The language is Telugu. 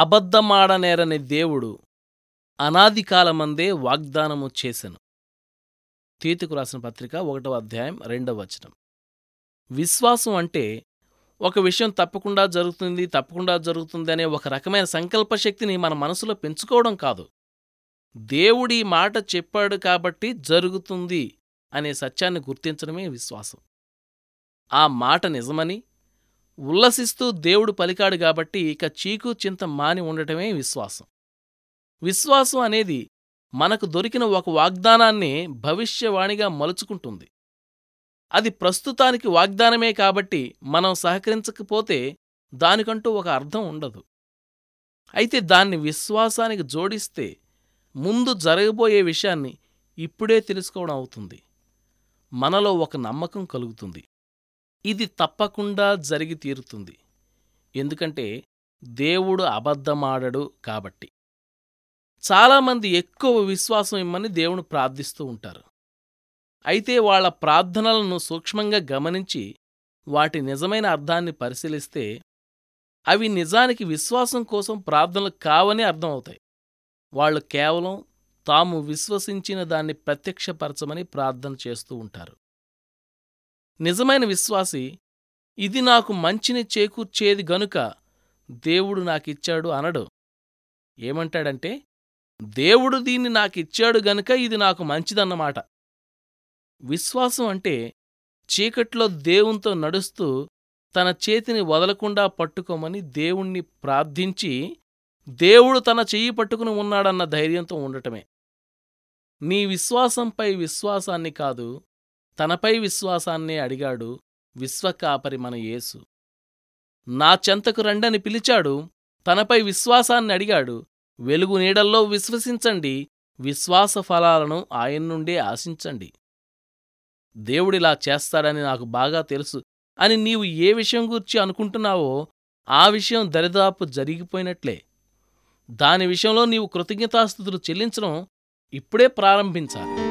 అబద్ధమాడనేరని దేవుడు అనాదికాలమందే వాగ్దానము చేసెను. తీతుకు రాసిన పత్రిక ఒకటవ అధ్యాయం రెండవ వచనం. విశ్వాసం అంటే ఒక విషయం తప్పకుండా జరుగుతుంది తప్పకుండా జరుగుతుంది అనే ఒక రకమైన సంకల్పశక్తిని మన మనసులో పెంచుకోవడం కాదు. దేవుడి మాట చెప్పాడు కాబట్టి జరుగుతుంది అనే సత్యాన్ని గుర్తించడమే విశ్వాసం. ఆ మాట నిజమని ఉల్లసిస్తూ దేవుడు పలికాడు కాబట్టి ఇక చీకు చింత మాని ఉండటమే విశ్వాసం. విశ్వాసం అనేది మనకు దొరికిన ఒక వాగ్దానాన్ని భవిష్యవాణిగా మలుచుకుంటుంది. అది ప్రస్తుతానికి వాగ్దానమే కాబట్టి మనం సహకరించకపోతే దానికంటూ ఒక అర్థం ఉండదు. అయితే దాన్ని విశ్వాసానికి జోడిస్తే ముందు జరగబోయే విషయాన్ని ఇప్పుడే తెలుసుకోవడం అవుతుంది. మనలో ఒక నమ్మకం కలుగుతుంది. ఇది తప్పకుండా జరిగి తీరుతుంది. ఎందుకంటే దేవుడు అబద్ధమాడడు కాబట్టి. చాలామంది ఎక్కువ విశ్వాసం ఇమ్మని దేవుని ప్రార్థిస్తూ ఉంటారు. అయితే వాళ్ళ ప్రార్థనలను సూక్ష్మంగా గమనించి వాటి నిజమైన అర్థాన్ని పరిశీలిస్తే అవి నిజానికి విశ్వాసం కోసం ప్రార్థనలు కావని అర్థమవుతాయి. వాళ్ళు కేవలం తాము విశ్వసించిన దాన్ని ప్రత్యక్షపరచమని ప్రార్థన చేస్తూ ఉంటారు. నిజమైన విశ్వాసి ఇది నాకు మంచిని చేకూర్చేది గనుక దేవుడు నాకిచ్చాడు అనడు. ఏమంటాడంటే దేవుడు దీన్ని నాకిచ్చాడు గనుక ఇది నాకు మంచిదన్నమాట. విశ్వాసం అంటే చీకట్లో దేవునితో నడుస్తూ తన చేతిని వదలకుండా పట్టుకోమని దేవుణ్ణి ప్రార్థించి దేవుడు తన చెయ్యి పట్టుకుని ఉన్నాడన్న ధైర్యంతో ఉండటమే. నీ విశ్వాసంపై విశ్వాసాన్ని కాదు తనపై విశ్వాసాన్నే అడిగాడు విశ్వకాపరి మన యేసు. నా చెంతకు రండని పిలిచాడు తనపై విశ్వాసాన్ని అడిగాడు వెలుగు నీడల్లో విశ్వసించండి విశ్వాస ఫలాలను ఆయన నుండే ఆశించండి. దేవుడిలా చేస్తాడని నాకు బాగా తెలుసు అని నీవు ఏ విషయం గూర్చి అనుకుంటున్నావో ఆ విషయం దరిదాపు జరిగిపోయినట్లే. దాని విషయంలో నీవు కృతజ్ఞతాస్థుతులు చెల్లించడం ఇప్పుడే ప్రారంభించాలి.